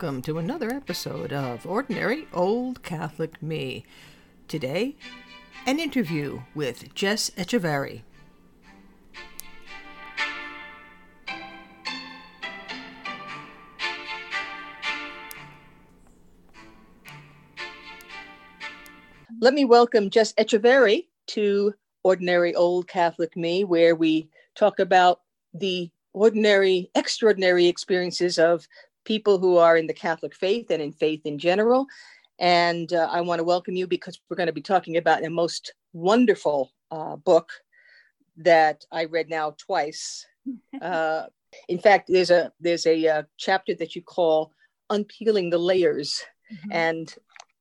welcome to another episode of Ordinary Old Catholic Me. Today, an interview with Jess Echeverry. Let me welcome Jess Echeverry to Ordinary Old Catholic Me, where we talk about the ordinary, extraordinary experiences of people who are in the Catholic faith and in faith in general. And uh, I want to welcome you because we're going to be talking about a most wonderful uh, book that I read now twice. Uh, in fact, there's a there's a, uh, chapter that you call "Unpeeling the Layers," mm-hmm. and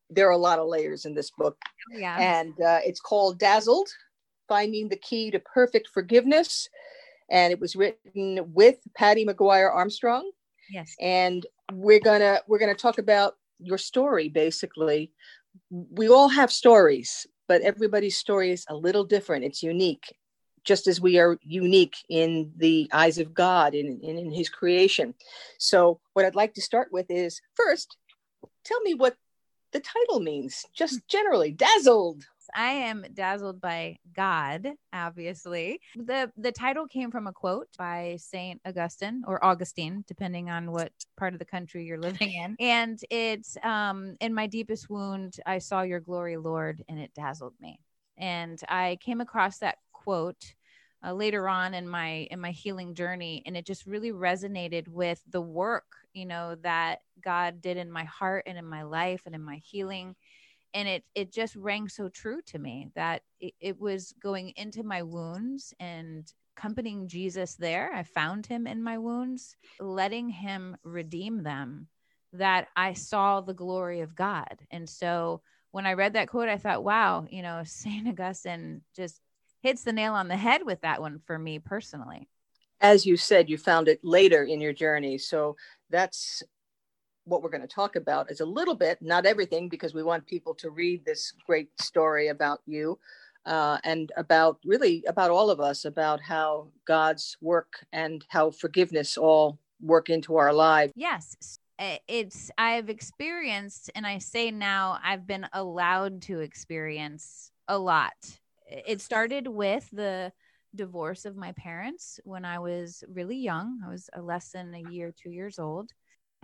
there are a lot of layers in this book. Yeah. And uh, it's called "Dazzled: Finding the Key to Perfect Forgiveness," and it was written with Patti Maguire Armstrong Yes. And we're gonna we're gonna talk about your story basically. We all have stories, but everybody's story is a little different. It's unique, just as we are unique in the eyes of God and in, in, in His creation. So, what I'd like to start with is first, tell me what the title means, just generally. Dazzled. I am dazzled by God, obviously. The the title came from a quote by Saint Augustine or Augustine, depending on what part of the country you're living in. And it's um in my deepest wound, I saw your glory, Lord, and it dazzled me. And I came across that quote uh, later on in my in my healing journey and it just really resonated with the work you know that god did in my heart and in my life and in my healing and it it just rang so true to me that it, it was going into my wounds and accompanying Jesus there. I found him in my wounds, letting him redeem them, that I saw the glory of God. And so when I read that quote, I thought, wow, you know, St. Augustine just hits the nail on the head with that one for me personally. As you said, you found it later in your journey. So that's what we're going to talk about is a little bit, not everything, because we want people to read this great story about you uh, and about really about all of us, about how God's work and how forgiveness all work into our lives. Yes. It's, I've experienced, and I say now, I've been allowed to experience a lot. It started with the divorce of my parents when I was really young. I was less than a year, two years old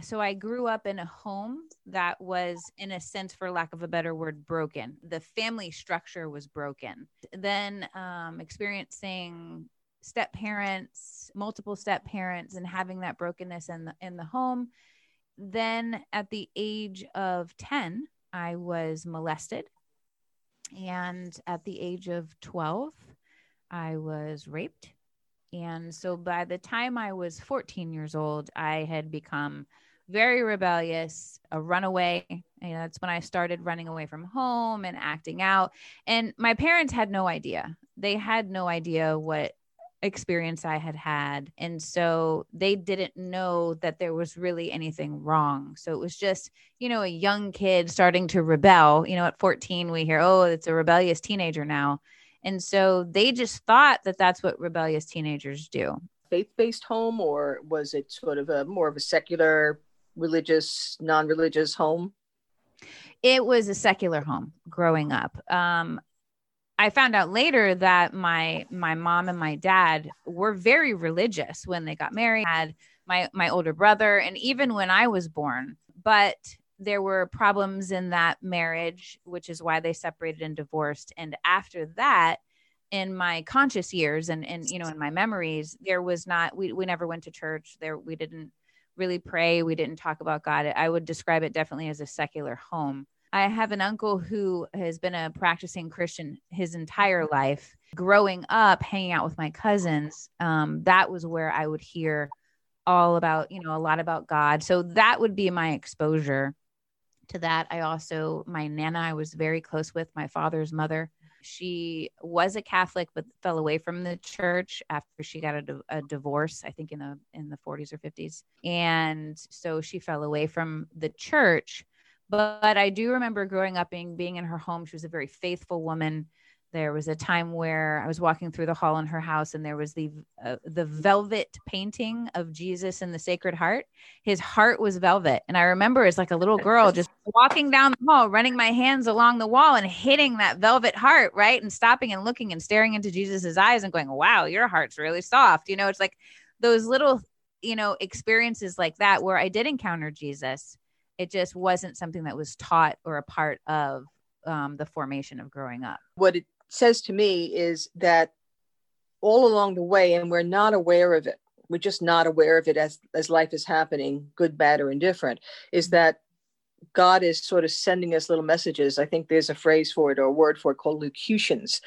so I grew up in a home that was, in a sense, for lack of a better word, broken. The family structure was broken. Then um, experiencing step parents, multiple step parents, and having that brokenness in the in the home. Then at the age of ten, I was molested, and at the age of twelve, I was raped. And so by the time I was 14 years old, I had become very rebellious, a runaway. You know, that's when I started running away from home and acting out. And my parents had no idea. They had no idea what experience I had had. And so they didn't know that there was really anything wrong. So it was just, you know, a young kid starting to rebel. You know, at 14, we hear, oh, it's a rebellious teenager now. And so they just thought that that's what rebellious teenagers do. Faith based home, or was it sort of a more of a secular religious, non religious home? It was a secular home growing up. Um, I found out later that my my mom and my dad were very religious when they got married. I had my my older brother, and even when I was born, but there were problems in that marriage, which is why they separated and divorced. And after that, in my conscious years and and you know in my memories, there was not we we never went to church. There we didn't really pray. We didn't talk about God. I would describe it definitely as a secular home. I have an uncle who has been a practicing Christian his entire life. Growing up, hanging out with my cousins, um, that was where I would hear all about, you know, a lot about God. So that would be my exposure to that. I also, my Nana, I was very close with my father's mother. She was a Catholic, but fell away from the church after she got a, a divorce. I think in the in the 40s or 50s, and so she fell away from the church. But, but I do remember growing up being being in her home. She was a very faithful woman There was a time where I was walking through the hall in her house, and there was the uh, the velvet painting of Jesus in the Sacred Heart. His heart was velvet, and I remember as like a little girl just walking down the hall, running my hands along the wall and hitting that velvet heart, right, and stopping and looking and staring into Jesus's eyes and going, "Wow, your heart's really soft." You know, it's like those little you know experiences like that where I did encounter Jesus. It just wasn't something that was taught or a part of um, the formation of growing up. What says to me is that all along the way, and we're not aware of it, we're just not aware of it as, as life is happening, good, bad, or indifferent, is that God is sort of sending us little messages. I think there's a phrase for it or a word for it called locutions.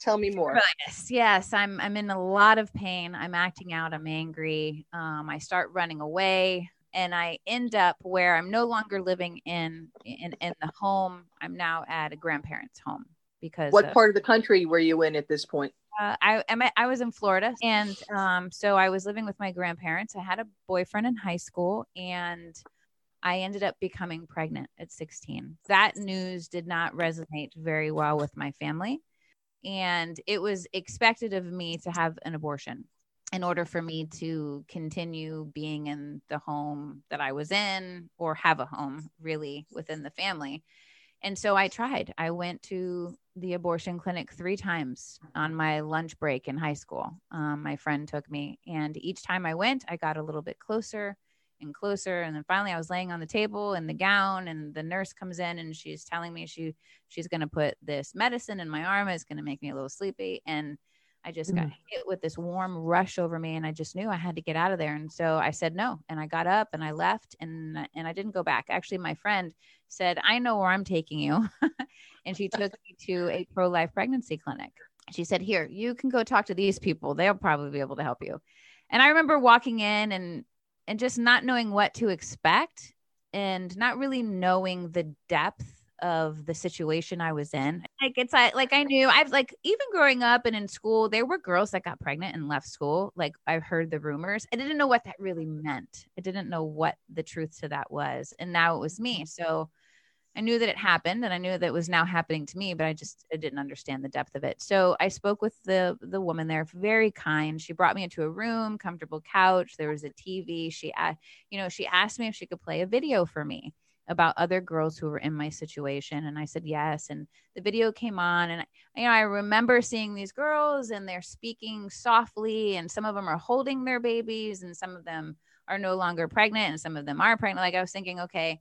Tell me more. Yes, yes. I'm I'm in a lot of pain. I'm acting out. I'm angry. Um, I start running away, and I end up where I'm no longer living in in in the home. I'm now at a grandparent's home because what of, part of the country were you in at this point? Uh, I I was in Florida, and um, so I was living with my grandparents. I had a boyfriend in high school, and I ended up becoming pregnant at 16. That news did not resonate very well with my family, and it was expected of me to have an abortion in order for me to continue being in the home that I was in or have a home really within the family. And so I tried. I went to the abortion clinic three times on my lunch break in high school. Um, my friend took me, and each time I went, I got a little bit closer and closer. And then finally, I was laying on the table in the gown, and the nurse comes in and she's telling me she she's going to put this medicine in my arm. It's going to make me a little sleepy, and I just mm. got hit with this warm rush over me and I just knew I had to get out of there. And so I said no. And I got up and I left and and I didn't go back. Actually, my friend said, I know where I'm taking you. and she took me to a pro-life pregnancy clinic. She said, Here, you can go talk to these people. They'll probably be able to help you. And I remember walking in and and just not knowing what to expect and not really knowing the depth of the situation I was in. Like it's like like I knew I've like even growing up and in school, there were girls that got pregnant and left school. Like I heard the rumors. I didn't know what that really meant. I didn't know what the truth to that was. And now it was me. So I knew that it happened and I knew that it was now happening to me, but I just I didn't understand the depth of it. So I spoke with the the woman there, very kind. She brought me into a room, comfortable couch. There was a TV. She asked, you know, she asked me if she could play a video for me about other girls who were in my situation and i said yes and the video came on and you know i remember seeing these girls and they're speaking softly and some of them are holding their babies and some of them are no longer pregnant and some of them are pregnant like i was thinking okay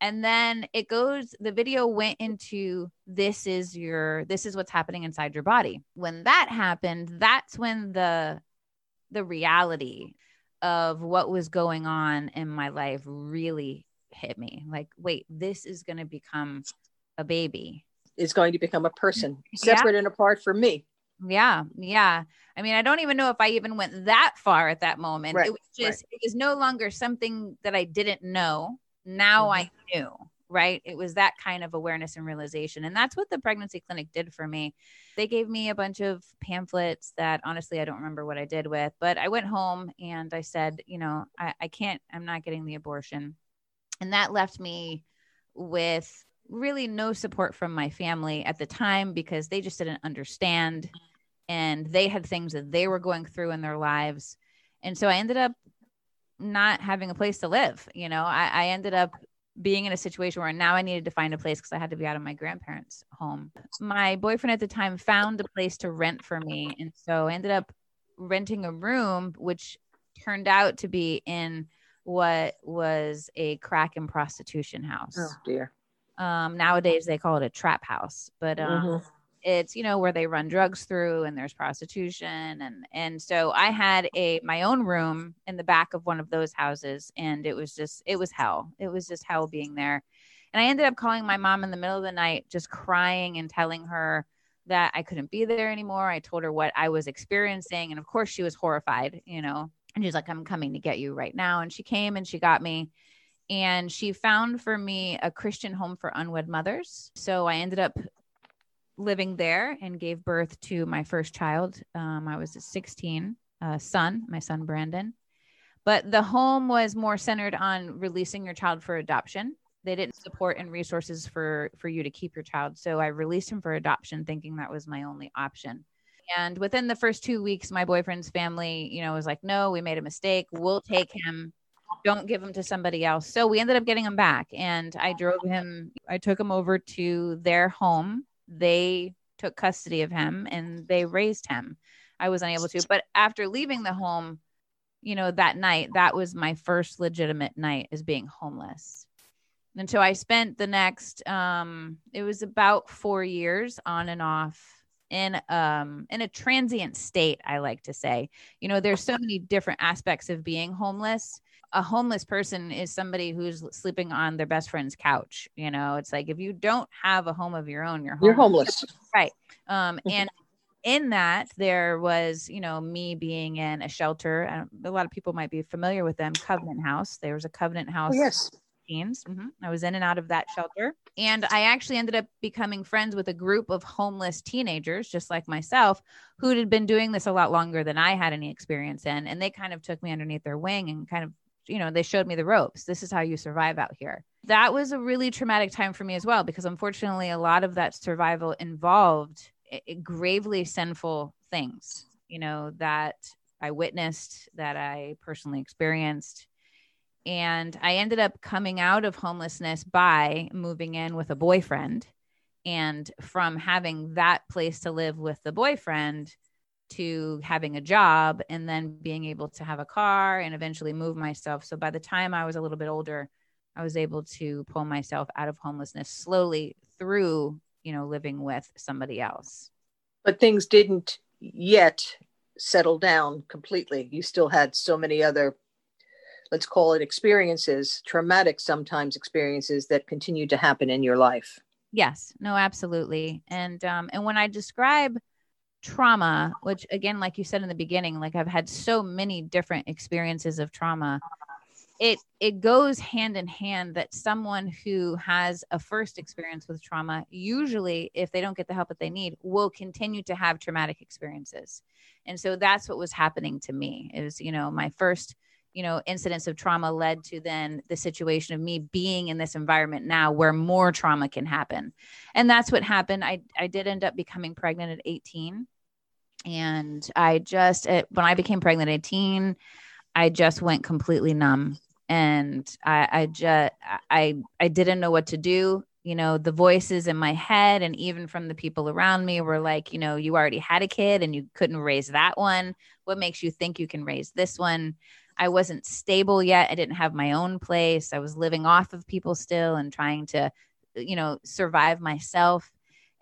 and then it goes the video went into this is your this is what's happening inside your body when that happened that's when the the reality of what was going on in my life really hit me like wait this is going to become a baby is going to become a person separate yeah. and apart from me yeah yeah i mean i don't even know if i even went that far at that moment right. it was just right. it was no longer something that i didn't know now mm-hmm. i knew right? It was that kind of awareness and realization. And that's what the pregnancy clinic did for me. They gave me a bunch of pamphlets that honestly i don't remember what i did with but i went home and i said you know i, I can't i'm not getting the abortion. And that left me with really no support from my family at the time because they just didn't understand. And they had things that they were going through in their lives. And so I ended up not having a place to live. You know, I, I ended up being in a situation where now I needed to find a place because I had to be out of my grandparents' home. My boyfriend at the time found a place to rent for me. And so I ended up renting a room, which turned out to be in what was a crack and prostitution house. Oh dear. Um, nowadays they call it a trap house, but um, mm-hmm. It's you know where they run drugs through and there's prostitution and and so I had a my own room in the back of one of those houses and it was just it was hell. It was just hell being there. And I ended up calling my mom in the middle of the night, just crying and telling her that I couldn't be there anymore. I told her what I was experiencing, and of course she was horrified, you know and she's like, I'm coming to get you right now. And she came and she got me. And she found for me a Christian home for unwed mothers. So I ended up living there and gave birth to my first child. Um, I was 16, uh, son, my son Brandon. But the home was more centered on releasing your child for adoption. they didn't support and resources for for you to keep your child so i released him for adoption thinking that was my only option and within the first two weeks my boyfriend's family you know was like no we made a mistake we'll take him don't give him to somebody else so we ended up getting him back and i drove him i took him over to their home they took custody of him and they raised him i was unable to but after leaving the home you know that night that was my first legitimate night as being homeless and so I spent the next um it was about 4 years on and off in um in a transient state I like to say. You know, there's so many different aspects of being homeless. A homeless person is somebody who's sleeping on their best friend's couch, you know. It's like if you don't have a home of your own, you're homeless. You're homeless. Right. Um and in that there was you know me being in a shelter a lot of people might be familiar with them covenant house there was a covenant house oh, yes Mm-hmm. I was in and out of that shelter. And I actually ended up becoming friends with a group of homeless teenagers, just like myself, who had been doing this a lot longer than I had any experience in. And they kind of took me underneath their wing and kind of, you know, they showed me the ropes. This is how you survive out here. That was a really traumatic time for me as well, because unfortunately, a lot of that survival involved gravely sinful things, you know, that I witnessed, that I personally experienced and I ended up coming out of homelessness by moving in with a boyfriend. And from having that place to live with the boyfriend to having a job and then being able to have a car and eventually move myself. So by the time I was a little bit older, I was able to pull myself out of homelessness slowly through, you know, living with somebody else. But things didn't yet settle down completely. You still had so many other let's call it experiences, traumatic sometimes experiences that continue to happen in your life. Yes, no, absolutely. And um, and when I describe trauma, which again, like you said in the beginning, like I've had so many different experiences of trauma, it it goes hand in hand that someone who has a first experience with trauma, usually if they don't get the help that they need, will continue to have traumatic experiences. And so that's what was happening to me. It was, you know my first you know incidents of trauma led to then the situation of me being in this environment now where more trauma can happen. And that's what happened. I i did end up becoming pregnant at 18 and i just it, when i became pregnant at 18 i just went completely numb. And i i just i i didn't know what to do. You know the voices in my head and even from the people around me were like you know you already had a kid and you couldn't raise that one. What makes you think you can raise this one I wasn't stable yet. I didn't have my own place. I was living off of people still and trying to, you know, survive myself.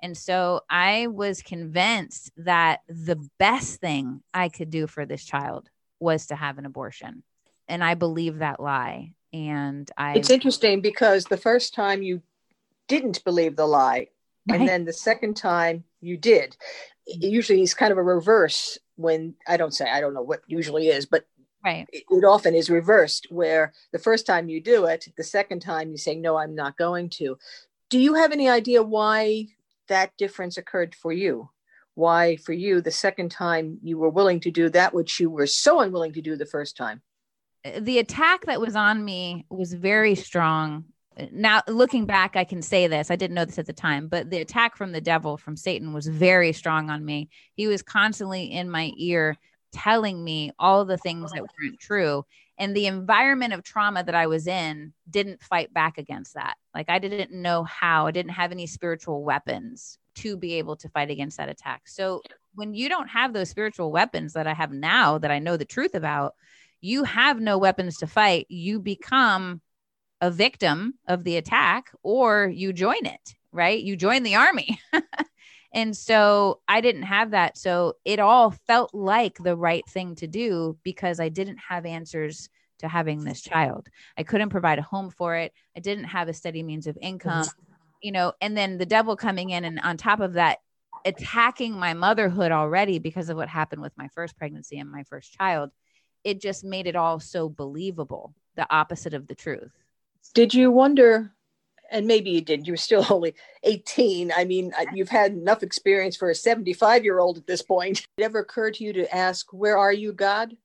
And so I was convinced that the best thing I could do for this child was to have an abortion. And I believe that lie. And I. It's interesting because the first time you didn't believe the lie, right. and then the second time you did. Usually it's kind of a reverse when I don't say, I don't know what usually is, but Right. It, it often is reversed, where the first time you do it, the second time you say, No, I'm not going to. Do you have any idea why that difference occurred for you? Why, for you, the second time you were willing to do that which you were so unwilling to do the first time? Uh, the attack that was on me was very strong. Now, looking back, I can say this. I didn't know this at the time, but the attack from the devil, from Satan, was very strong on me. He was constantly in my ear telling me all the things that weren't true and the environment of trauma that I was in didn't fight back against that. Like I didn't know how, I didn't have any spiritual weapons to be able to fight against that attack. So when you don't have those spiritual weapons that I have now that I know the truth about, you have no weapons to fight. You become a victim of the attack or you join it, right? You join the army. And so I didn't have that. So it all felt like the right thing to do because I didn't have answers to having this child. I couldn't provide a home for it. I didn't have a steady means of income, mm-hmm. you know, and then the devil coming in and on top of that, attacking my motherhood already because of what happened with my first pregnancy and my first child. It just made it all so believable, the opposite of the truth. Did you wonder and maybe you did. You were still only 18. I mean, you've had enough experience for a 75 year old at this point. It ever occurred to you to ask, Where are you, God?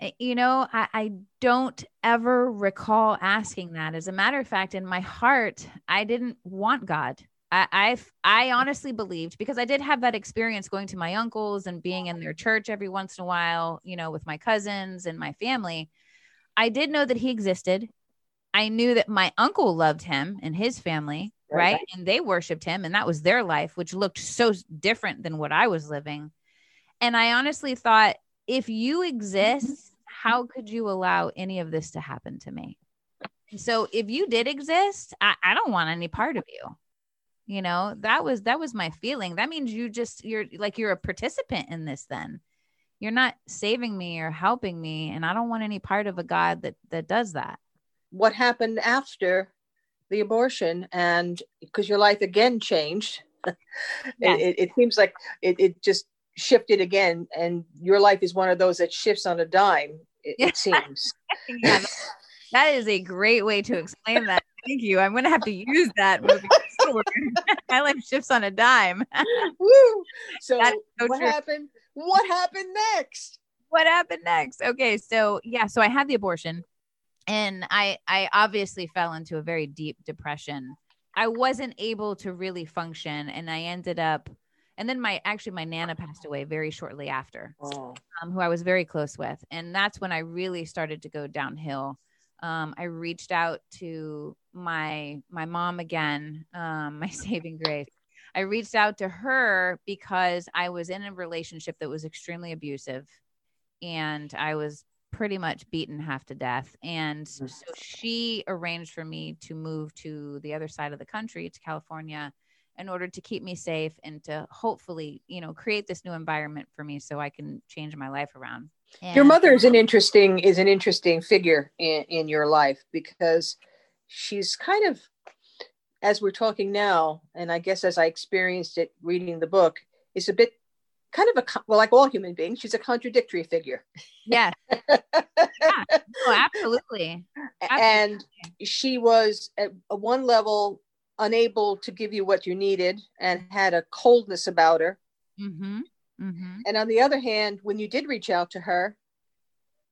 Eh, you know, I, I, don't ever recall asking that. As a matter of fact, in my heart, I didn't want God. I, I, I honestly believed because I did have that experience going to my uncles and being in their church every once in a while, you know, with my cousins and my family. I did know that he existed. I knew that my uncle loved him and his family, right? And they worshiped him, and that was their life, which looked so different than what I was living. And I honestly thought, if you exist, how could you allow any of this to happen to me? So if you did exist, I, I don't want any part of you. You know, that was that was my feeling. That means you just you're like you're a participant in this then. You're not saving me or helping me. And I don't want any part of a God that that does that. What happened after the abortion and because your life again changed. Yes. it, it, seems like it, it just shifted again and your life is one of those that shifts on a dime it, it seems. Yeah, that is a great way to explain that. Thank you. I'm going to have to use that my life shifts on a dime. Woo! so, so what true. happened? What happened next? What happened next? Okay so yeah so i had the abortion and i i obviously fell into a very deep depression. I wasn't able to really function and i ended up and then my actually my nana passed away very shortly after oh. um, who i was very close with and that's when i really started to go downhill. Um, i reached out to my my mom again um, my saving grace. I reached out to her because i was in a relationship that was extremely abusive and i was pretty much beaten half to death and mm. so she arranged for me to move to the other side of the country to california in order to keep me safe and to hopefully, you know, create this new environment for me so I can change my life around. And your mother is an interesting is an interesting figure in, in your life because she's kind of as we're talking now, and I guess as I experienced it reading the book, is a bit kind of a well, like all human beings, she's a contradictory figure. Yeah, yeah. Oh, absolutely. absolutely. And she was at one level unable to give you what you needed and had a coldness about her. Mm-hmm. Mm-hmm. And on the other hand, when you did reach out to her,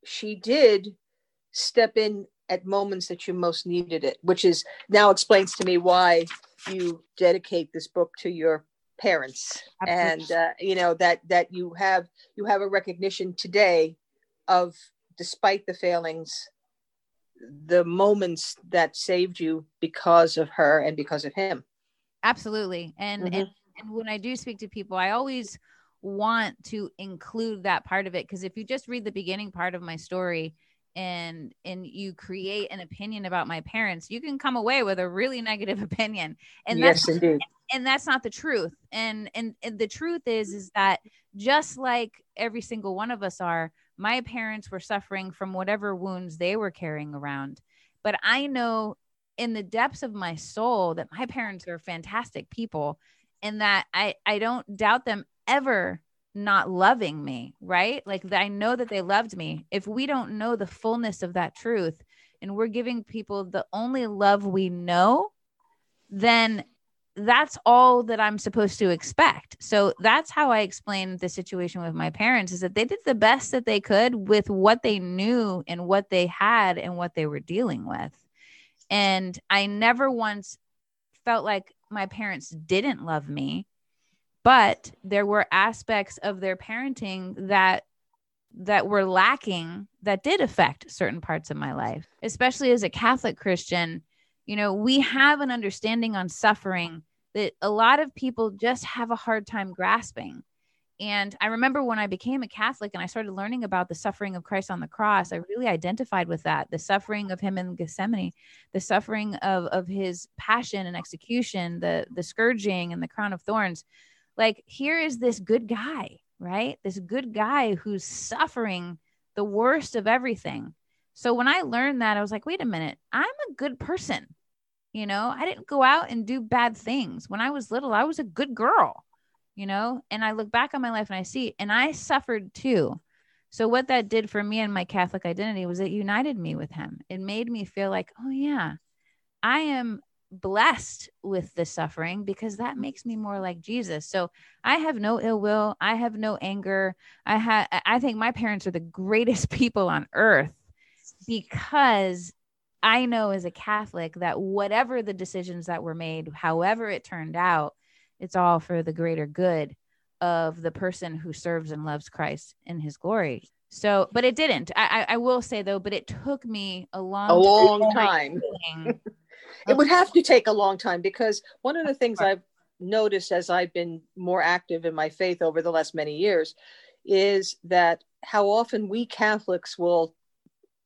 she did step in at moments that you most needed it, which is now explains to me why you dedicate this book to your parents Absolutely. and uh, you know that that you have you have a recognition today of despite the failings the moments that saved you because of her and because of him absolutely and mm-hmm. and, and when i do speak to people i always want to include that part of it because if you just read the beginning part of my story and and you create an opinion about my parents you can come away with a really negative opinion and yes, that's indeed. and that's not the truth and, and and the truth is is that just like every single one of us are my parents were suffering from whatever wounds they were carrying around. But I know in the depths of my soul that my parents are fantastic people and that I, I don't doubt them ever not loving me, right? Like I know that they loved me. If we don't know the fullness of that truth and we're giving people the only love we know, then that's all that I'm supposed to expect. So that's how I explained the situation with my parents is that they did the best that they could with what they knew and what they had and what they were dealing with. And I never once felt like my parents didn't love me, but there were aspects of their parenting that that were lacking that did affect certain parts of my life, especially as a Catholic Christian you know, we have an understanding on suffering that a lot of people just have a hard time grasping. And I remember when I became a Catholic and I started learning about the suffering of Christ on the cross, I really identified with that the suffering of him in Gethsemane, the suffering of, of his passion and execution, the, the scourging and the crown of thorns. Like, here is this good guy, right? This good guy who's suffering the worst of everything. So when I learned that, I was like, wait a minute, I'm a good person. You know, I didn't go out and do bad things. When I was little, I was a good girl, you know, and I look back on my life and I see, and I suffered too. So, what that did for me and my Catholic identity was it united me with him. It made me feel like, oh, yeah, I am blessed with the suffering because that makes me more like Jesus. So I have no ill will. I have no anger. I have I think my parents are the greatest people on earth because I know as a Catholic that whatever the decisions that were made, however it turned out, it's all for the greater good of the person who serves and loves Christ in his glory. So, but it didn't. I, I, I will say though, but it took me a long, a long time. it would have to take a long time because one of the things I've noticed as I've been more active in my faith over the last many years is that how often we Catholics will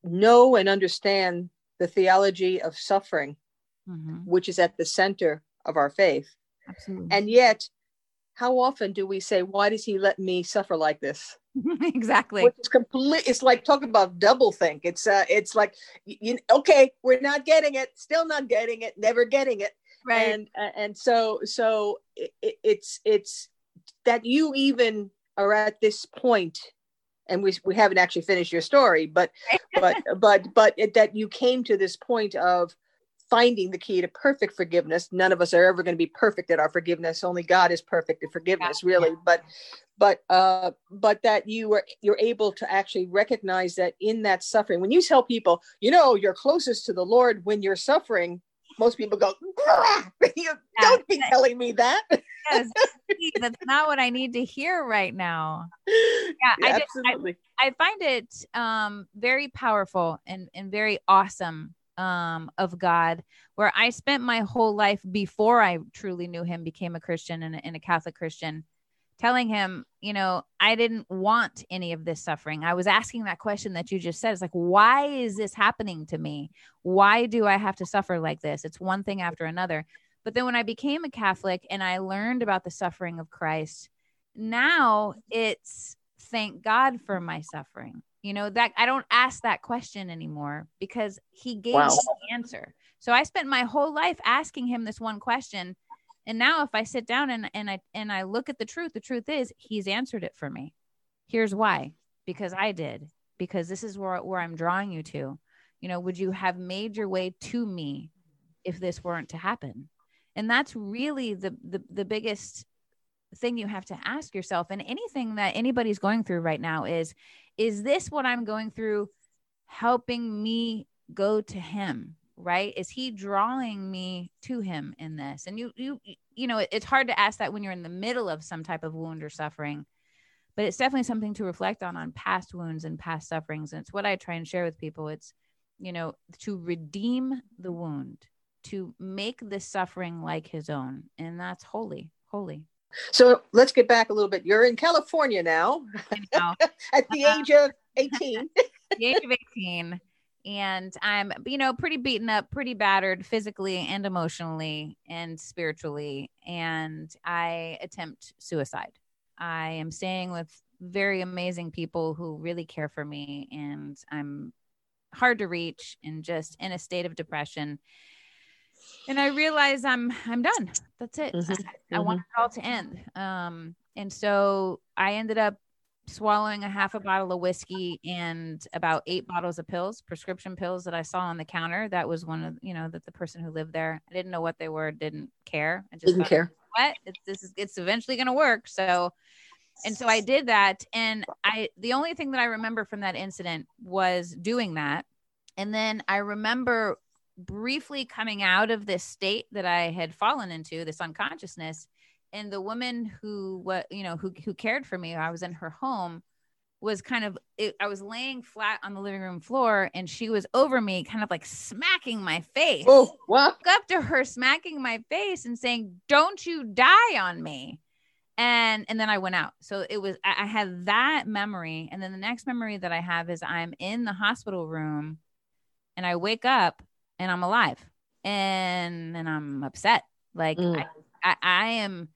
know and understand the theology of suffering, mm-hmm. which is at the center of our faith. Absolutely. And yet, how often do we say, Why does he let me suffer like this? exactly. Which is complete. It's like talking about double think. It's uh, it's like, you, okay, we're not getting it, still not getting it, never getting it. Right. And uh, and so so it, it's it's that you even are at this point and we, we haven't actually finished your story but but but but it, that you came to this point of finding the key to perfect forgiveness none of us are ever going to be perfect at our forgiveness only god is perfect at forgiveness yeah. really but but uh but that you were you're able to actually recognize that in that suffering when you tell people you know you're closest to the lord when you're suffering most people go you don't be telling me that yes, that's not what I need to hear right now. Yeah, yeah I absolutely. I, I, find it um, very powerful and, and very awesome um, of God, where I spent my whole life before I truly knew Him, became a Christian and a, and a Catholic Christian, telling Him, you know, I didn't want any of this suffering. I was asking that question that you just said. It's like, why is this happening to me? Why do I have to suffer like this? It's one thing after another. But then when I became a Catholic and I learned about the suffering of Christ, now it's thank God for my suffering. You know, that I don't ask that question anymore because he gave wow. me the answer. So I spent my whole life asking him this one question. And now if I sit down and, and I and I look at the truth, the truth is he's answered it for me. Here's why. Because I did. Because this is where, where I'm drawing you to. You know, would you have made your way to me if this weren't to happen? and that's really the, the the biggest thing you have to ask yourself and anything that anybody's going through right now is is this what i'm going through helping me go to him right is he drawing me to him in this and you you you know it's hard to ask that when you're in the middle of some type of wound or suffering but it's definitely something to reflect on on past wounds and past sufferings and it's what i try and share with people it's you know to redeem the wound to make this suffering like his own. And that's holy, holy. So let's get back a little bit. You're in California now, at the age of 18. the age of 18. And I'm, you know, pretty beaten up, pretty battered physically and emotionally and spiritually. And I attempt suicide. I am staying with very amazing people who really care for me. And I'm hard to reach and just in a state of depression and I realize I'm I'm done. That's it. Mm-hmm. I, I want mm-hmm. it all to end. Um, and so I ended up swallowing a half a bottle of whiskey and about eight bottles of pills, prescription pills that I saw on the counter. That was one of you know that the person who lived there. I didn't know what they were, didn't care. I just didn't care. What it's, this is it's eventually going to work. So, and so I did that, and I the only thing that I remember from that incident was doing that. And then I remember briefly coming out of this state that I had fallen into, this unconsciousness, and the woman who what you know who who cared for me, I was in her home, was kind of it, I was laying flat on the living room floor, and she was over me, kind of like smacking my face. Oh, what? up to her, smacking my face and saying, "Don't you die on me." and and then i went out so it was I, I had that memory and then the next memory that i have is i'm in the hospital room and i wake up and I'm alive and and I'm upset. Like mm. I, I, I am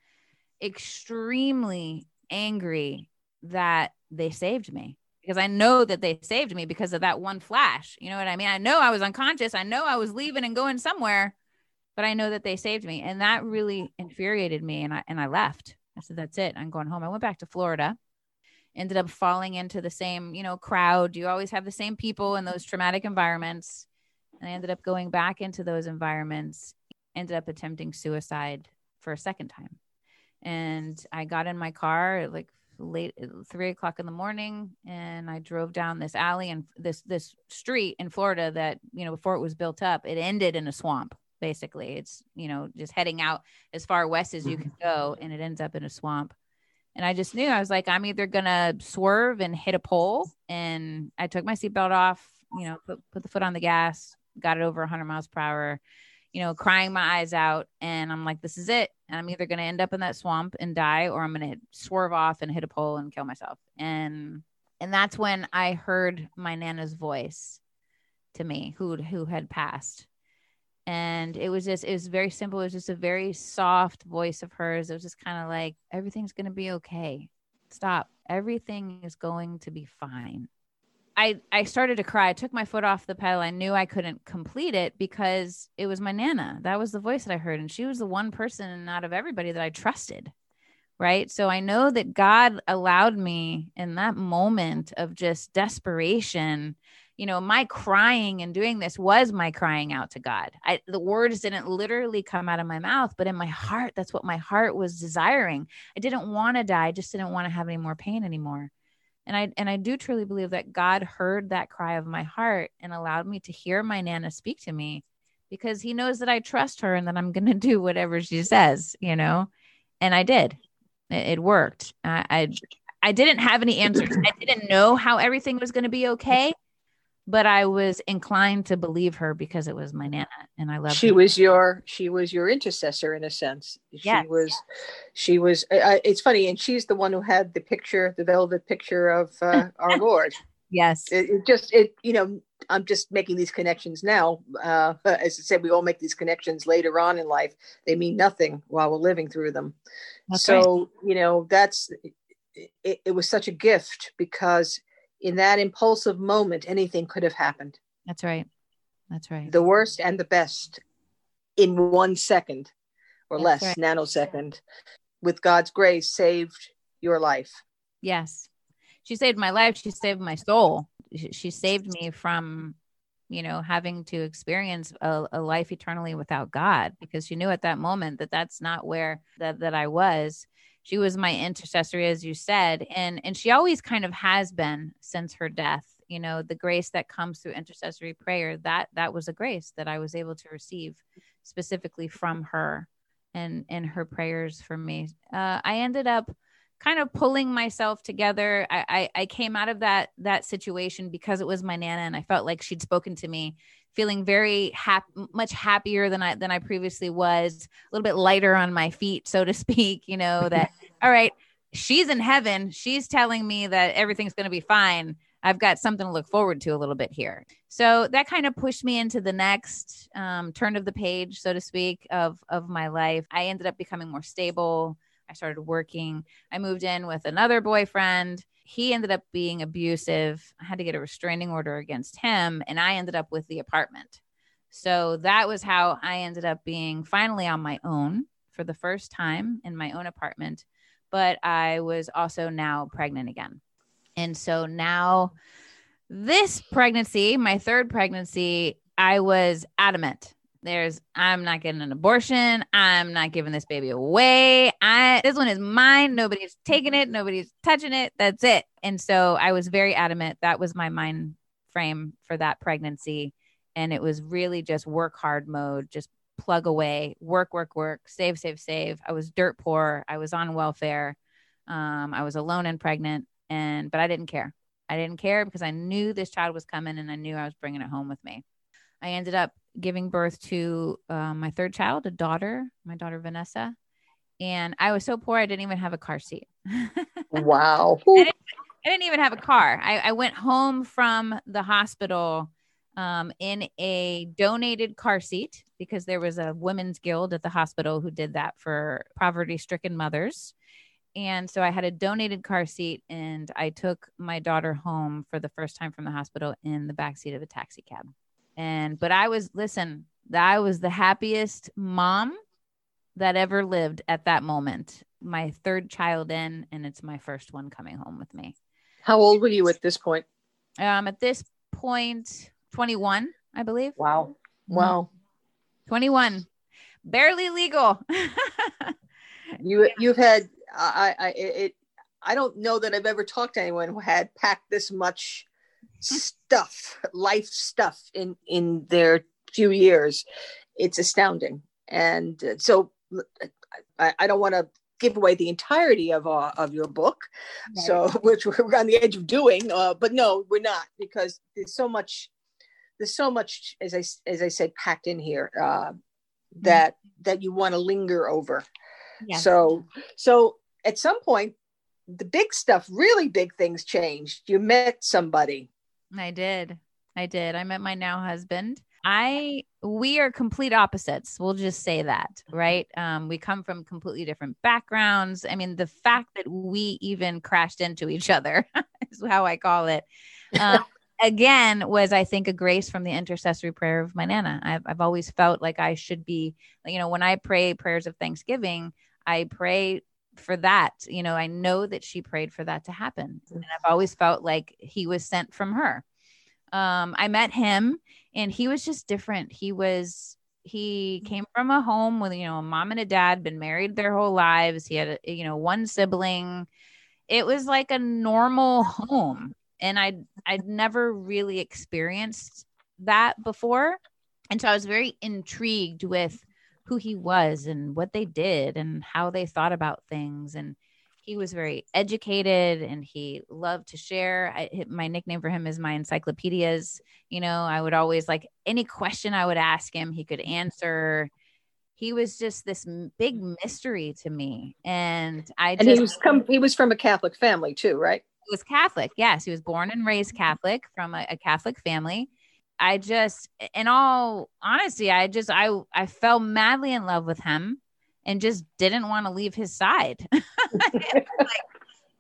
extremely angry that they saved me because I know that they saved me because of that one flash. You know what I mean? I know I was unconscious. I know I was leaving and going somewhere, but I know that they saved me. And that really infuriated me. And I and I left. I said, that's it. I'm going home. I went back to Florida. Ended up falling into the same, you know, crowd. You always have the same people in those traumatic environments. And I ended up going back into those environments ended up attempting suicide for a second time. And I got in my car at like late three o'clock in the morning and I drove down this alley and this this street in Florida that, you know, before it was built up, it ended in a swamp basically. It's, you know, just heading out as far west as you mm-hmm. can go and it ends up in a swamp. And I just knew I was like, I'm either gonna swerve and hit a pole. And I took my seatbelt off, you know, put, put the foot on the gas, got it over 100 miles per hour, you know, crying my eyes out. And I'm like, this is it. And I'm either gonna end up in that swamp and die, or I'm gonna swerve off and hit a pole and kill myself. And and that's when I heard my nana's voice to me, who who had passed and it was just it was very simple it was just a very soft voice of hers it was just kind of like everything's going to be okay stop everything is going to be fine i i started to cry i took my foot off the pedal i knew i couldn't complete it because it was my nana that was the voice that i heard and she was the one person out of everybody that i trusted right so i know that god allowed me in that moment of just desperation you know, my crying and doing this was my crying out to God. I, the words didn't literally come out of my mouth, but in my heart, that's what my heart was desiring. I didn't want to die. I just didn't want to have any more pain anymore. And I, and I do truly believe that God heard that cry of my heart and allowed me to hear my Nana speak to me because he knows that I trust her and that I'm going to do whatever she says, you know? And I did. It, it worked. I, I, I didn't have any answers. I didn't know how everything was going to be okay but I was inclined to believe her because it was my nana and I love she her. was your she was your intercessor in a sense yes. she was she was uh, it's funny and she's the one who had the picture the velvet picture of uh, our Lord yes it, it, just it you know I'm just making these connections now uh, as I said we all make these connections later on in life they mean nothing while we're living through them that's so right. you know that's it, it was such a gift because in that impulsive moment, anything could have happened. That's right. That's right. The worst and the best in one second or That's less, right. nanosecond, with God's grace, saved your life. Yes. She saved my life. She saved my soul. She saved me from, you know, having to experience a, a life eternally without God because she knew at that moment that that's not where that, that I was she was my intercessory as you said and and she always kind of has been since her death you know the grace that comes through intercessory prayer that that was a grace that i was able to receive specifically from her and and her prayers for me uh, i ended up kind of pulling myself together I, I i came out of that that situation because it was my nana and i felt like she'd spoken to me feeling very happy, much happier than I than I previously was, a little bit lighter on my feet, so to speak. You know that all right, she's in heaven. She's telling me that everything's going to be fine. I've got something to look forward to a little bit here. So that kind of pushed me into the next um, turn of the page, so to speak, of of my life. I ended up becoming more stable. I started working. I moved in with another boyfriend he ended up being abusive. I had to get a restraining order against him, and I ended up with the apartment. So that was how I ended up being finally on my own for the first time in my own apartment. But I was also now pregnant again. And so now, this pregnancy, my third pregnancy, I was adamant there's I'm not getting an abortion. I'm not giving this baby away. I this one is mine. Nobody's taking it. Nobody's touching it. That's it. And so I was very adamant. That was my mind frame for that pregnancy. And it was really just work hard mode, just plug away, work, work, work, save, save, save. I was dirt poor. I was on welfare. Um, I was alone and pregnant, and but I didn't care. I didn't care because I knew this child was coming, and I knew I was bringing it home with me. I ended up giving birth to uh, my third child, a daughter, my daughter Vanessa. And I was so poor, I didn't even have a car seat. wow. I didn't, I didn't, even have a car. I, I went home from the hospital um, in a donated car seat because there was a women's guild at the hospital who did that for poverty stricken mothers. And so I had a donated car seat and I took my daughter home for the first time from the hospital in the back seat of a taxi cab. And but I was listen, I was the happiest mom that ever lived at that moment. My third child in, and it's my first one coming home with me. How old were you at this point? Um, at this point, 21, I believe. Wow. Wow. 21. barely legal. you you've had I I it I don't know that I've ever talked to anyone who had packed this much stuff, life stuff in in their few years. It's astounding, and uh, so I, I don't want to give away the entirety of uh, of your book, right. so which we're on the edge of doing. Uh, but no, we're not because there's so much. There's so much, as I as I said, packed in here uh, that mm-hmm. that you want to linger over. Yeah. So so at some point, the big stuff, really big things changed. You met somebody. I did. I did. I met my now husband. I we are complete opposites. We'll just say that, right? Um, we come from completely different backgrounds. I mean, the fact that we even crashed into each other is how I call it. Um, again, was I think a grace from the intercessory prayer of my nana. I've I've always felt like I should be, you know, when I pray prayers of thanksgiving, I pray for that. You know, I know that she prayed for that to happen, and I've always felt like he was sent from her um, I met him and he was just different. He was he came from a home with you know a mom and a dad been married their whole lives he had a, you know one sibling it was like a normal home and i'd i'd never really experienced that before and so i was very intrigued with who he was and what they did and how they thought about things and he was very educated and he loved to share. I, my nickname for him is my encyclopedias. You know, I would always like any question I would ask him, he could answer. He was just this big mystery to me, and I. And he was come. He was from a Catholic family too, right? He was Catholic. Yes, he was born and raised Catholic from a, a Catholic family. I just, in all honesty, I just I I fell madly in love with him and just didn't want to leave his side. like,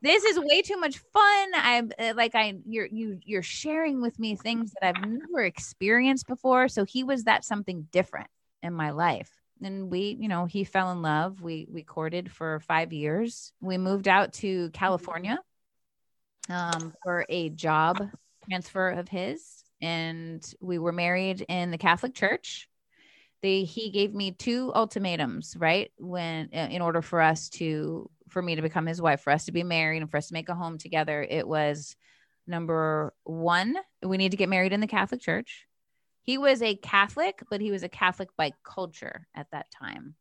this is way too much fun. I'm uh, like I you're you you're sharing with me things that I've never experienced before. So he was that something different in my life. And we, you know, he fell in love. We we courted for five years. We moved out to California um, for a job transfer of his, and we were married in the Catholic Church. They he gave me two ultimatums right? When uh, in order for us to for me to become his wife for us to be married and for us to make a home together it was number one we need to get married in the catholic church. He was a catholic but he was a catholic by culture at that time.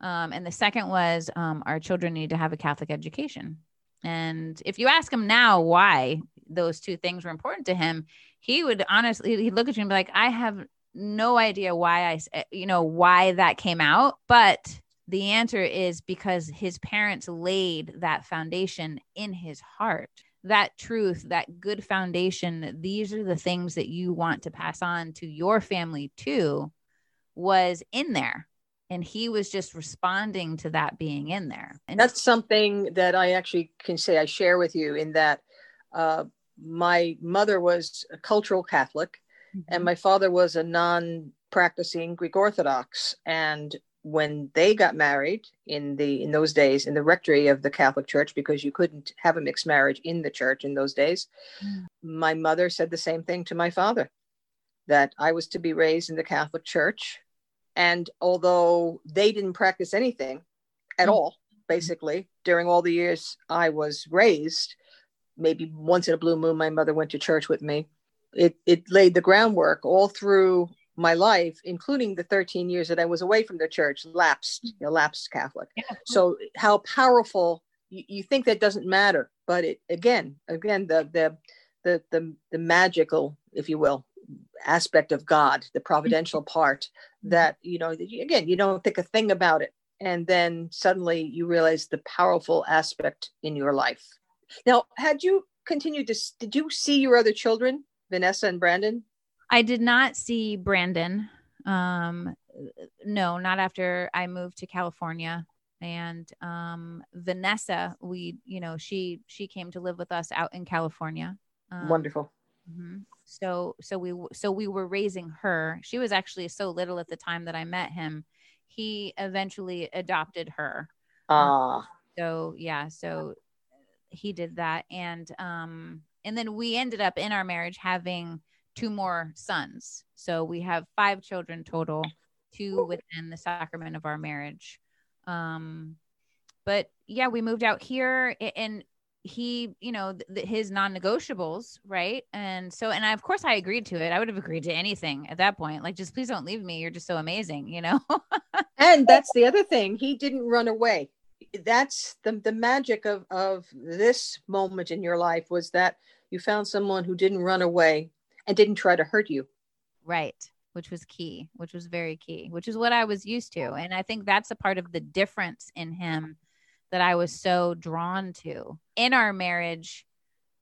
Um, and the second was um, our children need to have a catholic education and if you ask him now why those two things were important to him he would honestly he'd look at you and be like i have no idea why I, eh, you know, why that came out, but the answer is because his parents laid that foundation in his heart. That truth, that good foundation, these are the things that you want to pass on to your family too, was in there. And he was just responding to that being in there. And that's something that I actually can say I share with you in that uh, my mother was a cultural Catholic Mm-hmm. And my father was a non practicing Greek Orthodox. And when they got married in the in those days in the rectory of the Catholic Church, because you couldn't have a mixed marriage in the church in those days, mm. my mother said the same thing to my father that I was to be raised in the Catholic Church. And although they didn't practice anything at mm. all, basically, during all the years I was raised, maybe once in a blue moon, my mother went to church with me it it laid the groundwork all through my life, including the 13 years that I was away from the church, lapsed, you know, lapsed Catholic. Yeah. So how powerful you, you, think that doesn't matter, but it again, again, the the the the, the magical, if you will, aspect of God, the providential part mm-hmm. that you know again you don't think a thing about it, and then suddenly you realize the powerful aspect in your life. Now, had you continued to, did you see your other children Vanessa and Brandon? I did not see Brandon. Um, no, not after I moved to California. And um, Vanessa, we, you know, she she came to live with us out in California. Um, Wonderful. Mm-hmm. So so we so we were raising her. She was actually so little at the time that I met him. He eventually adopted her. Ah. Um, so yeah, so he did that, and um, and then we ended up in our marriage having two more sons. So we have five children total. two within the sacrament of our marriage. Um, but yeah, we moved out here and he, you know, th- his non-negotiables, right? And so, and I, of course I agreed to it. I would have agreed to anything at that point. Like, just please don't leave me. You're just so amazing, you know? and that's the other thing. He didn't run away. That's the, the magic of, of this moment in your life was that you found someone who didn't run away and didn't try to hurt you. Right which was key, which was very key, which is what I was used to. And I think that's a part of the difference in him that I was so drawn to. In our marriage,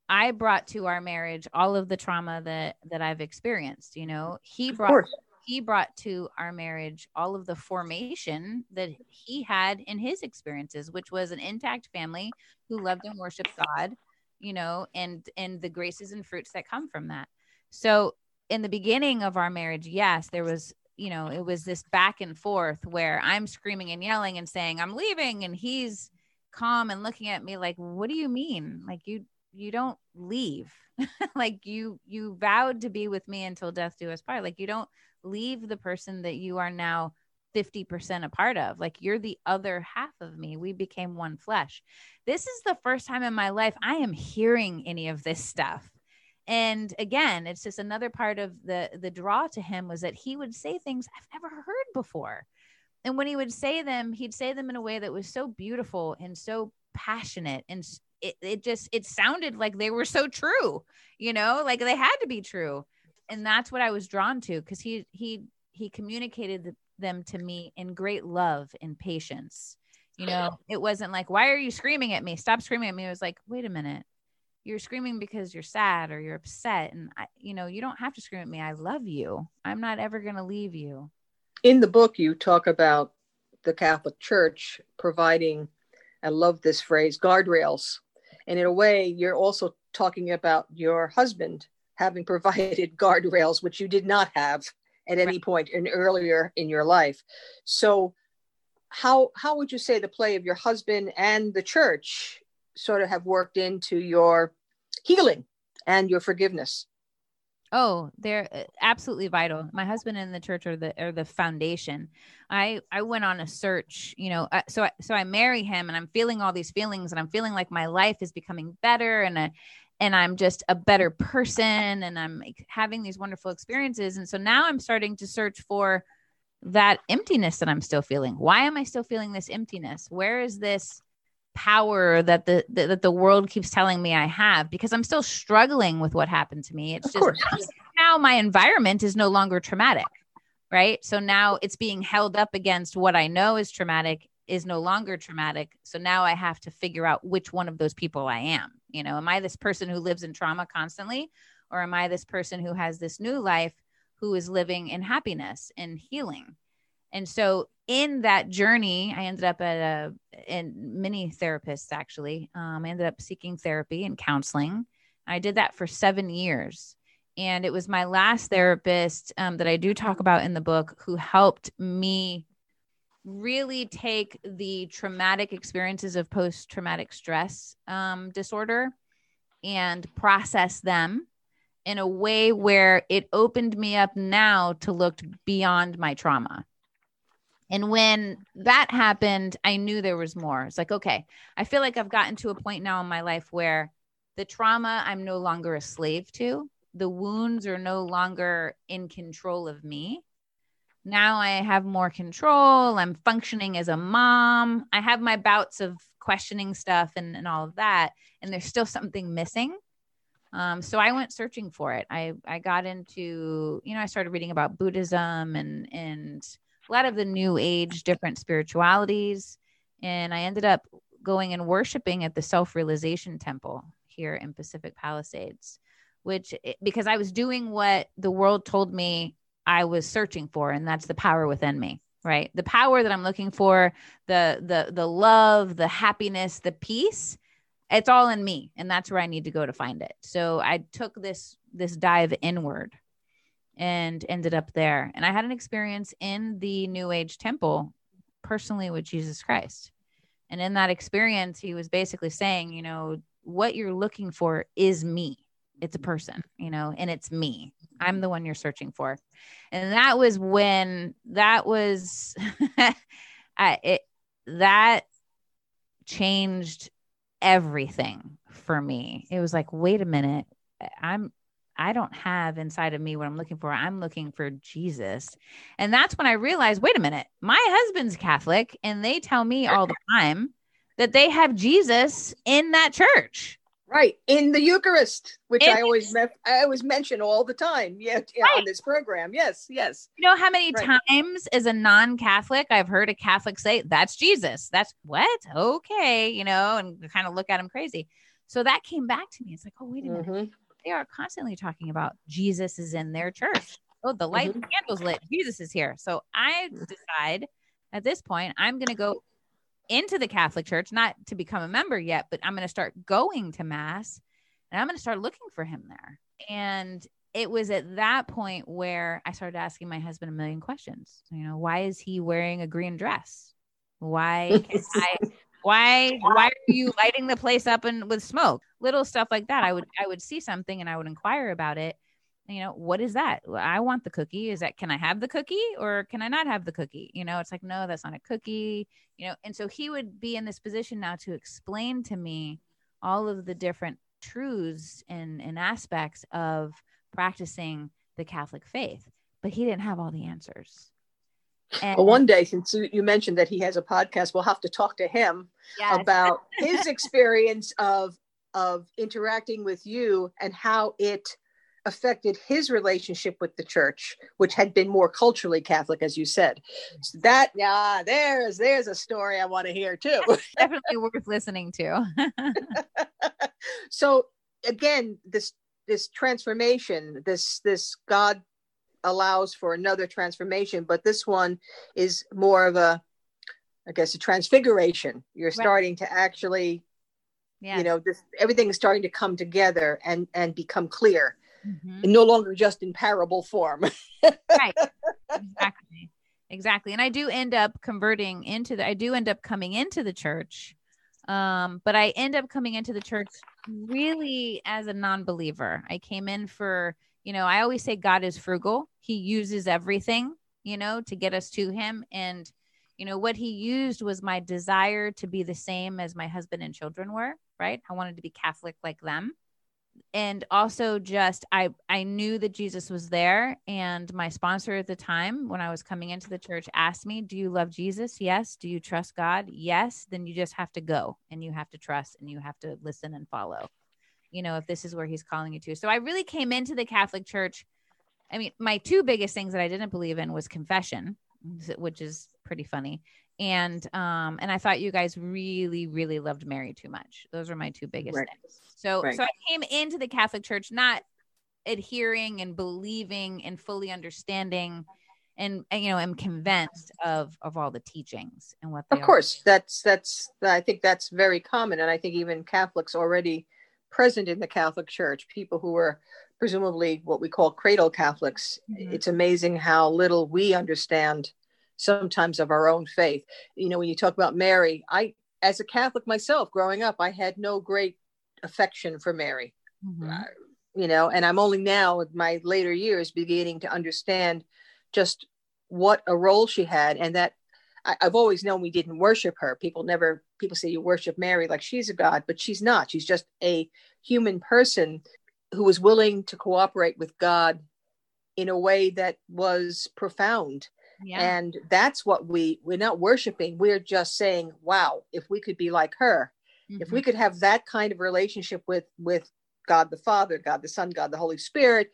I brought to our marriage all of the trauma that that I've experienced, you know. He brought he brought to our marriage all of the formation that he had in his experiences, which was an intact family who loved and worshiped God, you know, and and the graces and fruits that come from that. So in the beginning of our marriage, yes, there was, you know, it was this back and forth where I'm screaming and yelling and saying, I'm leaving. And he's calm and looking at me like, what do you mean? Like you, you don't leave. like you, you vowed to be with me until death do us part. Like you don't leave the person that you are now 50% a part of. Like you're the other half of me. We became one flesh. This is the first time in my life I am hearing any of this stuff and again it's just another part of the the draw to him was that he would say things i've never heard before and when he would say them he'd say them in a way that was so beautiful and so passionate and it, it just it sounded like they were so true you know like they had to be true. And that's what i was drawn to because he he he communicated them to me in great love and patience. You know it wasn't like why are you screaming at me? Stop screaming at me. It was like wait a minute. You're screaming because you're sad or you're upset. And I, you know you don't have to scream at me. I love you. I'm not ever going to leave you in the book you talk about the catholic church providing i love this phrase guardrails. And in a way you're also talking about your husband having provided guardrails which you did not have at any point in earlier in your life. So how how would you say the play of your husband and the church sort of have worked into your healing and your forgiveness? Oh, they're uh, absolutely vital. My husband and the church are the are the foundation. I I went on a search, you know. Uh, so I, so I marry him, and I'm feeling all these feelings, and I'm feeling like my life is becoming better, and I, and I'm just a better person, and I'm having these wonderful experiences. And so now I'm starting to search for that emptiness that I'm still feeling. Why am I still feeling this emptiness? Where is this? Power that the, the, that the world keeps telling me I have because I'm still struggling with what happened to me. It's of just now, now my environment is no longer traumatic, right? So now it's being held up against what I know is traumatic is no longer traumatic. So now I have to figure out which one of those people I am. You know, am I this person who lives in trauma constantly or am I this person who has this new life who is living in happiness and healing? And so in that journey, I ended up at a in many therapists actually. Um, ended up seeking therapy and counseling. I did that for seven years. And it was my last therapist um, that I do talk about in the book who helped me really take the traumatic experiences of post traumatic stress um, disorder and process them in a way where it opened me up now to look beyond my trauma and when that happened, I knew there was more. It's like, okay, I feel like I've gotten to a point now in my life where the trauma I'm no longer a slave to, the wounds are no longer in control of me. Now I have more control. I'm functioning as a mom. I have my bouts of questioning stuff and, and all of that. And there's still something missing. Um, so I went searching for it. I, I got into, you know, I started reading about Buddhism and, and, a lot of the new age different spiritualities. And i ended up going and worshiping at the self-realization temple here in pacific palisades which because i was doing what the world told me i was searching for and that's the power within me right? The power that i'm looking for the the the love the happiness the peace it's all in me and that's where i need to go to find it. So i took this this dive inward and ended up there. And I had an experience in the New Age temple personally with Jesus Christ. And in that experience, he was basically saying, you know, what you're looking for is me. it's a person, you know, and it's me. I'm the one you're searching for. And that was when that was I it that changed everything for me. It was like, wait a minute, I'm I don't have inside of me what I'm looking for. I'm looking for Jesus. And that's when I realized, wait a minute, my husband's Catholic and they tell me all the time that they have Jesus in that church. Right in the Eucharist, which in, I always me- I always mention all the time. Yeah, yeah right. on this program. Yes, yes. You know how many right. times as a non-Catholic I've heard a Catholic say that's Jesus. That's what? Okay, you know, and kind of look at him crazy. So that came back to me. It's like, oh wait a minute. Mm-hmm. They are constantly talking about Jesus is in their church. Oh, the light mm-hmm. candles lit. Jesus is here. So I decide at this point I'm going to go into the Catholic Church, not to become a member yet, but I'm going to start going to Mass and I'm going to start looking for him there. And it was at that point where I started asking my husband a million questions. You know, why is he wearing a green dress? Why can I why why are you lighting the place up and with smoke? Little stuff like that. I would I would see something and I would inquire about it. You know what is that? I want the cookie. Is that can i have the cookie or can i not have the cookie? You know it's like no that's not a cookie you know? And so he would be in this position now to explain to me all of the different truths and, and aspects of practicing the catholic faith but he didn't have all the answers and well, one day, since you mentioned that he has a podcast, we'll have to talk to him yes. about his experience of of interacting with you and how it affected his relationship with the church, which had been more culturally Catholic, as you said. So that, yeah, there's there's a story I want to hear too. Definitely worth listening to. so again, this this transformation, this this God allows for another transformation, but this one is more of a, I guess, a transfiguration. You're starting right. to actually you know this everything is starting to come together and and become clear mm-hmm. and no longer just in parable form. right. Exactly. Exactly. And I do end up converting into the I do end up coming into the church. Um, but I end up coming into the church really as a non-believer. I came in for, you know, I always say God is frugal. He uses everything, you know, to get us to him. And, you know, what he used was my desire to be the same as my husband and children were, right? I wanted to be Catholic like them. And also just i i knew that jesus was there. And my sponsor at the time when i was coming into the church asked me do you love jesus? Yes. Do you trust god? Yes. Then you just have to go and you have to trust and you have to listen and follow you know if this is where he's calling you to. So i really came into the catholic church. I mean my two biggest things that i didn't believe in was confession which is pretty funny. And um and i thought you guys really really loved mary too much. Those were my two biggest right. things. So right. so i came into the catholic church not adhering and believing and fully understanding and, and you know am convinced of of all the teachings and what they of course that's that's i think that's very common. And i think even catholics already present in the catholic church people who were presumably what we call cradle catholics mm-hmm. it's amazing how little we understand sometimes of our own faith. You know, when you talk about Mary, I, as a Catholic myself, growing up, I had no great affection for Mary. Mm-hmm. Uh, you know, and I'm only now, with my later years, beginning to understand just what a role she had, and that I, have always known we didn't worship her. People never, people say you worship Mary like she's a god, but she's not. She's just a human person who was willing to cooperate with God in a way that was profound yeah. And that's what we we're not worshiping. We're just saying, wow, if we could be like her, mm-hmm. if we mm-hmm. could have that kind of relationship with with God the Father, God the Son, God the Holy Spirit,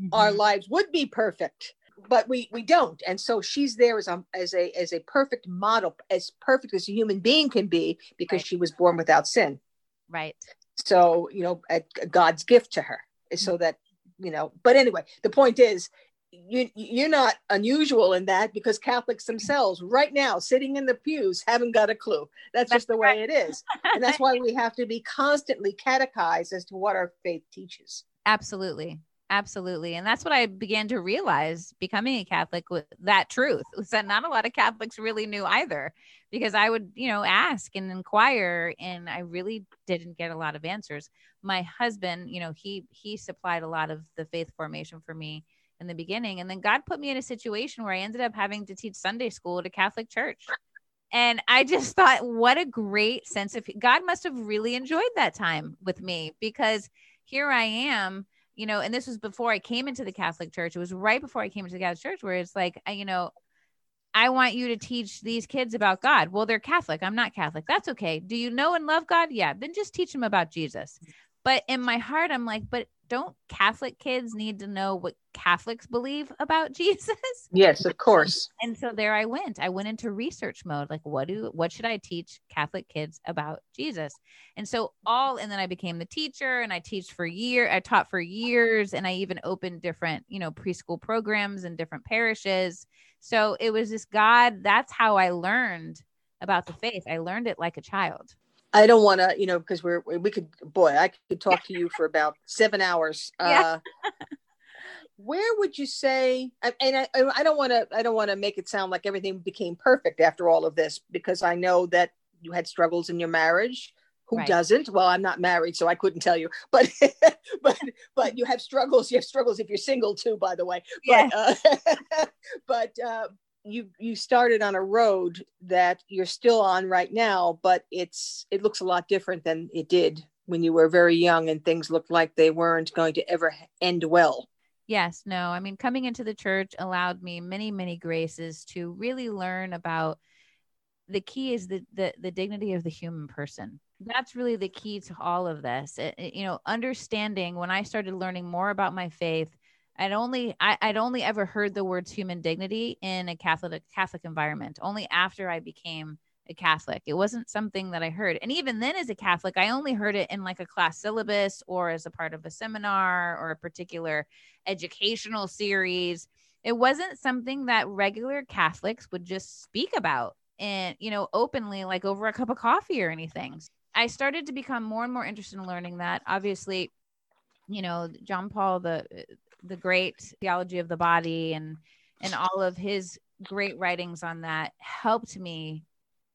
mm-hmm. our lives would be perfect. But we we don't. And so she's there as a as a as a perfect model, as perfect as a human being can be, because right. she was born without sin. Right. So, you know, a, a God's gift to her. So mm-hmm. that you know but anyway the point is you you're not unusual in that because Catholics themselves right now sitting in the pews haven't got a clue. That's, that's just the right. way it is. And that's why we have to be constantly catechized as to what our faith teaches. Absolutely. Absolutely. And that's what I began to realize becoming a Catholic with that truth was that not a lot of Catholics really knew either because I would, you know, ask and inquire and I really didn't get a lot of answers. My husband, you know, he he supplied a lot of the faith formation for me in the beginning and then God put me in a situation where I ended up having to teach Sunday school at a Catholic church. And I just thought, what a great sense of God must have really enjoyed that time with me because here I am, you know, and this was before I came into the Catholic Church. It was right before I came into the Catholic Church where it's like, you know, I want you to teach these kids about God. Well, they're Catholic. I'm not Catholic. That's okay. Do you know and love God? Yeah. Then just teach them about Jesus. But in my heart, I'm like, but don't Catholic kids need to know what Catholics believe about Jesus? Yes, of course. and so there I went. I went into research mode. Like, what do what should I teach Catholic kids about Jesus? And so all and then I became the teacher and I teach for year. I taught for years and I even opened different, you know, preschool programs in different parishes. So it was this God, that's how I learned about the faith. I learned it like a child. I don't want to, you know, because we're we could, boy, I could talk to you for about seven hours. Yeah. Uh, where would you say? And I, I don't want to, I don't want to make it sound like everything became perfect after all of this, because I know that you had struggles in your marriage. Who right. doesn't? Well, I'm not married, so I couldn't tell you. But but but you have struggles. You have struggles if you're single too, by the way. But yeah. uh, but uh, you you started on a road that you're still on right now but it's it looks a lot different than it did when you were very young and things looked like they weren't going to ever end well. Yes no i mean coming into the church allowed me many many graces to really learn about the key is the the, the dignity of the human person. That's really the key to all of this. It, it, you know understanding when i started learning more about my faith I'd only I, would only ever heard the words human dignity in a Catholic Catholic environment. Only after I became a Catholic, it wasn't something that I heard. And even then, as a Catholic, I only heard it in like a class syllabus or as a part of a seminar or a particular educational series. It wasn't something that regular Catholics would just speak about and you know openly, like over a cup of coffee or anything. I started to become more and more interested in learning that. Obviously, you know john paul the the great theology of the body and and all of his great writings on that helped me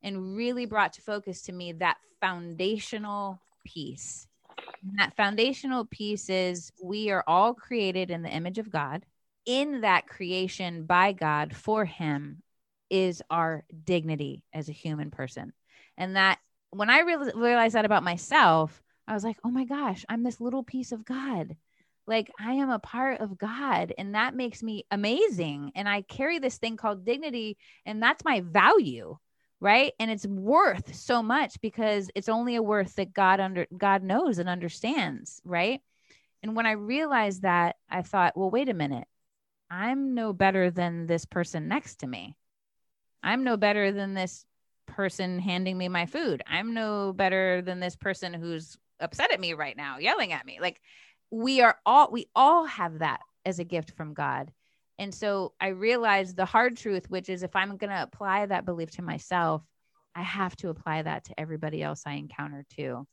and really brought to focus to me that foundational piece. And that foundational piece is we are all created in the image of God. In that creation by God for Him is our dignity as a human person. And that when I re- realized that about myself, I was like, oh my gosh, I'm this little piece of God like I am a part of God and that makes me amazing. And I carry this thing called dignity, and that's my value. Right. And it's worth so much because it's only a worth that God under God knows and understands. Right. And when I realized that, I thought, well, wait a minute. I'm no better than this person next to me. I'm no better than this person handing me my food. I'm no better than this person who's upset at me right now, yelling at me. Like we are all we all have that as a gift from God. And so I realized the hard truth, which is if I'm going to apply that belief to myself, I have to apply that to everybody else I encounter too.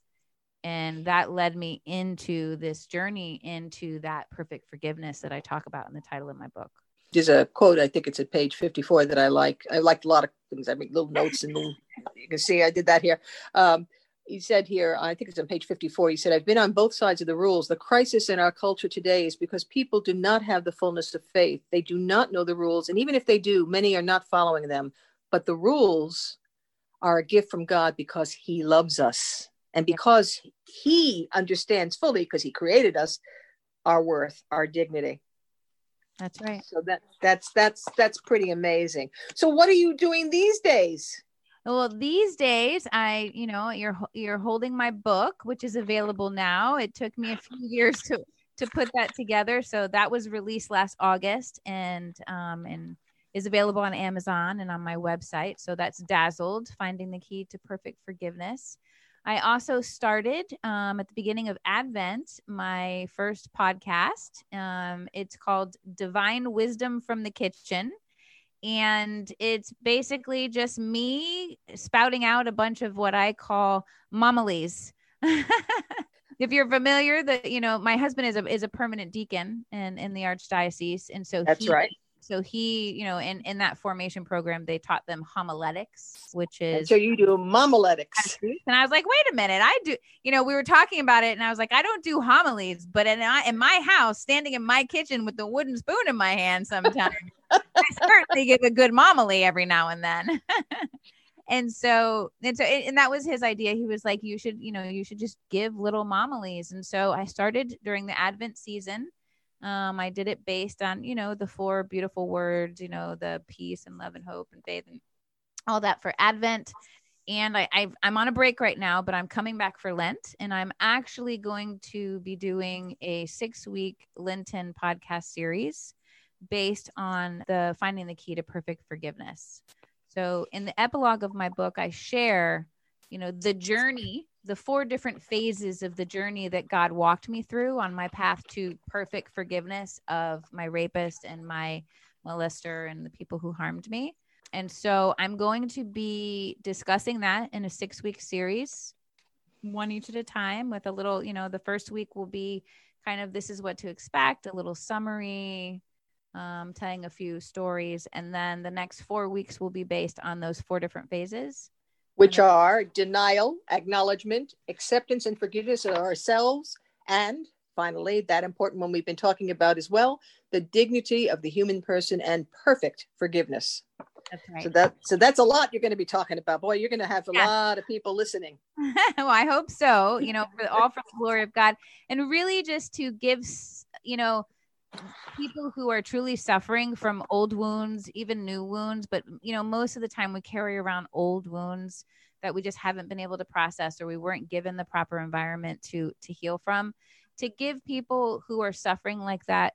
And that led me into this journey into that perfect forgiveness that I talk about in the title of my book. There's a quote, I think it's at page 54 that I like. I liked a lot of things. I make little notes and you can see I did that here. Um, he said here, I think it's on page 54, he said, I've been on both sides of the rules. The crisis in our culture today is because people do not have the fullness of faith. They do not know the rules. And even if they do, many are not following them. But the rules are a gift from God because he loves us. And because he understands fully, because he created us, our worth, our dignity. That's right. So that that's that's that's pretty amazing. So what are you doing these days? Well, these days, I, you know, you're you're holding my book, which is available now. It took me a few years to to put that together, so that was released last August, and um, and is available on Amazon and on my website. So that's Dazzled: Finding the Key to Perfect Forgiveness. I also started um, at the beginning of Advent my first podcast. Um, it's called Divine Wisdom from the Kitchen and it's basically just me spouting out a bunch of what I call momilies. if you're familiar, that you know, my husband is a is a permanent deacon in in the archdiocese, and so that's he, right. So he, you know, in in that formation program, they taught them homiletics, which is and so you do homiletics. And I was like, wait a minute, I do. You know, we were talking about it, and I was like, I don't do homilies, but in in my house, standing in my kitchen with the wooden spoon in my hand, sometimes I certainly give a good homily every now and then. and so and so and that was his idea he was like you should you know you should just give little homilies and so i started during the advent season um, i did it based on you know the four beautiful words you know the peace and love and hope and faith and all that for advent. And I, i am on a break right now but i'm coming back for lent and i'm actually going to be doing a six week lenten podcast series based on the finding the key to perfect forgiveness. So in the epilogue of my book, I share, you know, the journey, the four different phases of the journey that God walked me through on my path to perfect forgiveness of my rapist and my molester and the people who harmed me. And so I'm going to be discussing that in a six week series, one each at a time, with a little, you know, the first week will be kind of this is what to expect, a little summary, um, telling a few stories. And then the next four weeks will be based on those four different phases. Which are denial, acknowledgement, acceptance and forgiveness of ourselves, and finally, that important one we've been talking about as well, the dignity of the human person and perfect forgiveness. That's right. So that so that's a lot you're going to be talking about. Boy, you're going to have a yeah. lot of people listening. well, I hope so. You know, for all for the glory of God, and really just to give, you know, people who are truly suffering from old wounds, even new wounds, but you know, most of the time we carry around old wounds that we just haven't been able to process or we weren't given the proper environment to to heal from. To give people who are suffering like that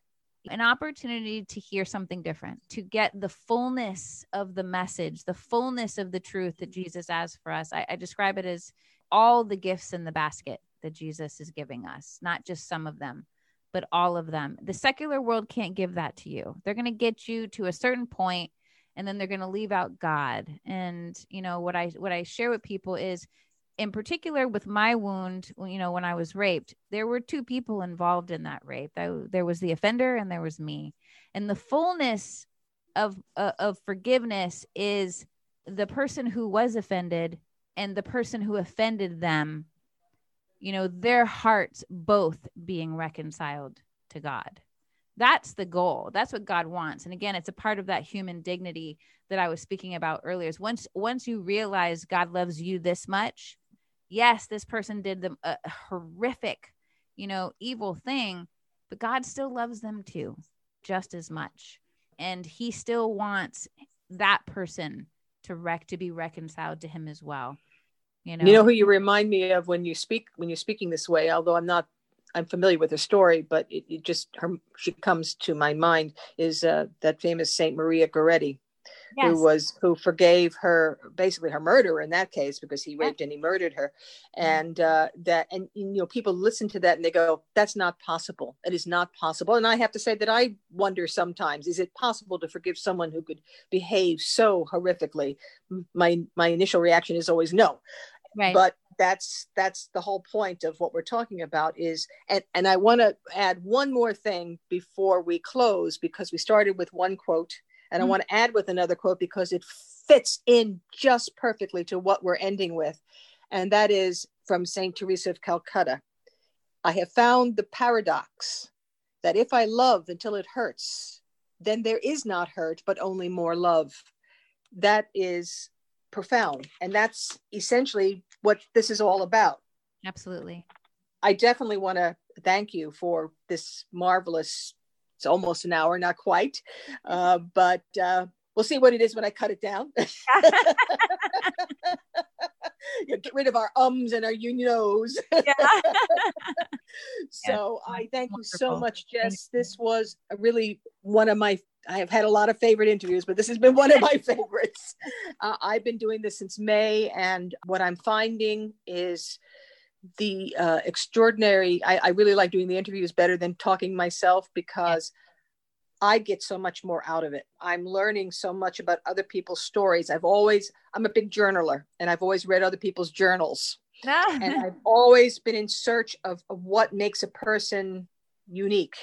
an opportunity to hear something different, to get the fullness of the message, the fullness of the truth that Jesus has for us. I, I describe it as all the gifts in the basket that Jesus is giving us, not just some of them but all of them. The secular world can't give that to you. They're going to get you to a certain point and then they're going to leave out God. And you know what I what I share with people is in particular with my wound, you know, when I was raped, there were two people involved in that rape. There was the offender and there was me. And the fullness of uh, of forgiveness is the person who was offended and the person who offended them you know, their hearts both being reconciled to God. That's the goal. That's what God wants. And again, it's a part of that human dignity that I was speaking about earlier. Is once once you realize God loves you this much, yes, this person did them a horrific, you know, evil thing, but God still loves them too, just as much. And he still wants that person to wreck to be reconciled to him as well. You know, you know who you remind me of when you speak when you're speaking this way. Although I'm not, I'm familiar with her story, but it, it just her she comes to my mind is uh, that famous Saint Maria Goretti, yes. who was who forgave her basically her murderer in that case because he raped and he murdered her, mm-hmm. and uh, that and you know people listen to that and they go that's not possible. It is not possible. And I have to say that I wonder sometimes is it possible to forgive someone who could behave so horrifically? My my initial reaction is always no right. but that's that's the whole point of what we're talking about is and and i want to add one more thing before we close because we started with one quote and mm-hmm. i want to add with another quote because it fits in just perfectly to what we're ending with and that is from saint teresa of calcutta i have found the paradox that if i love until it hurts then there is not hurt but only more love that is profound. And that's essentially what this is all about. Absolutely. I definitely want to thank you for this marvelous, it's almost an hour, not quite, uh, but uh, we'll see what it is when I cut it down. you get rid of our ums and our you knows. Yeah. so yeah, I thank wonderful. you so much, Jess. This was really one of my I have had a lot of favorite interviews, but this has been one of my favorites. Uh, I've been doing this since May, and what I'm finding is the uh, extraordinary. I, I, really like doing the interviews better than talking myself because I get so much more out of it. I'm learning so much about other people's stories. I've always, I'm a big journaler, and I've always read other people's journals. and I've always been in search of, of what makes a person unique.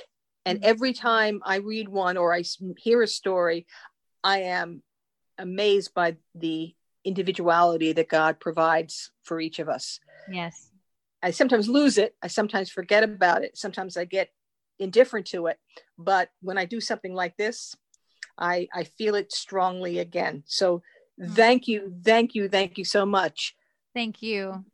And mm-hmm. every time I read one or I hear a story, I am amazed by the individuality that God provides for each of us. Yes. I sometimes lose it. I sometimes forget about it. Sometimes I get indifferent to it. But when I do something like this, I, I feel it strongly again. So mm. thank you, thank you, thank you so much. Thank you.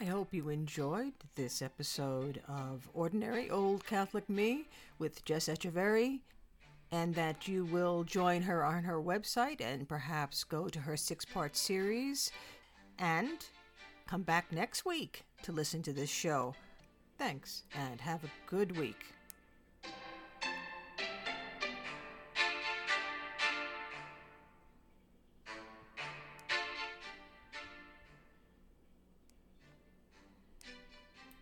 I hope you enjoyed this episode of Ordinary Old Catholic Me with Jess Echeverry, and that you will join her on her website and perhaps go to her six part series and come back next week to listen to this show. Thanks, and have a good week.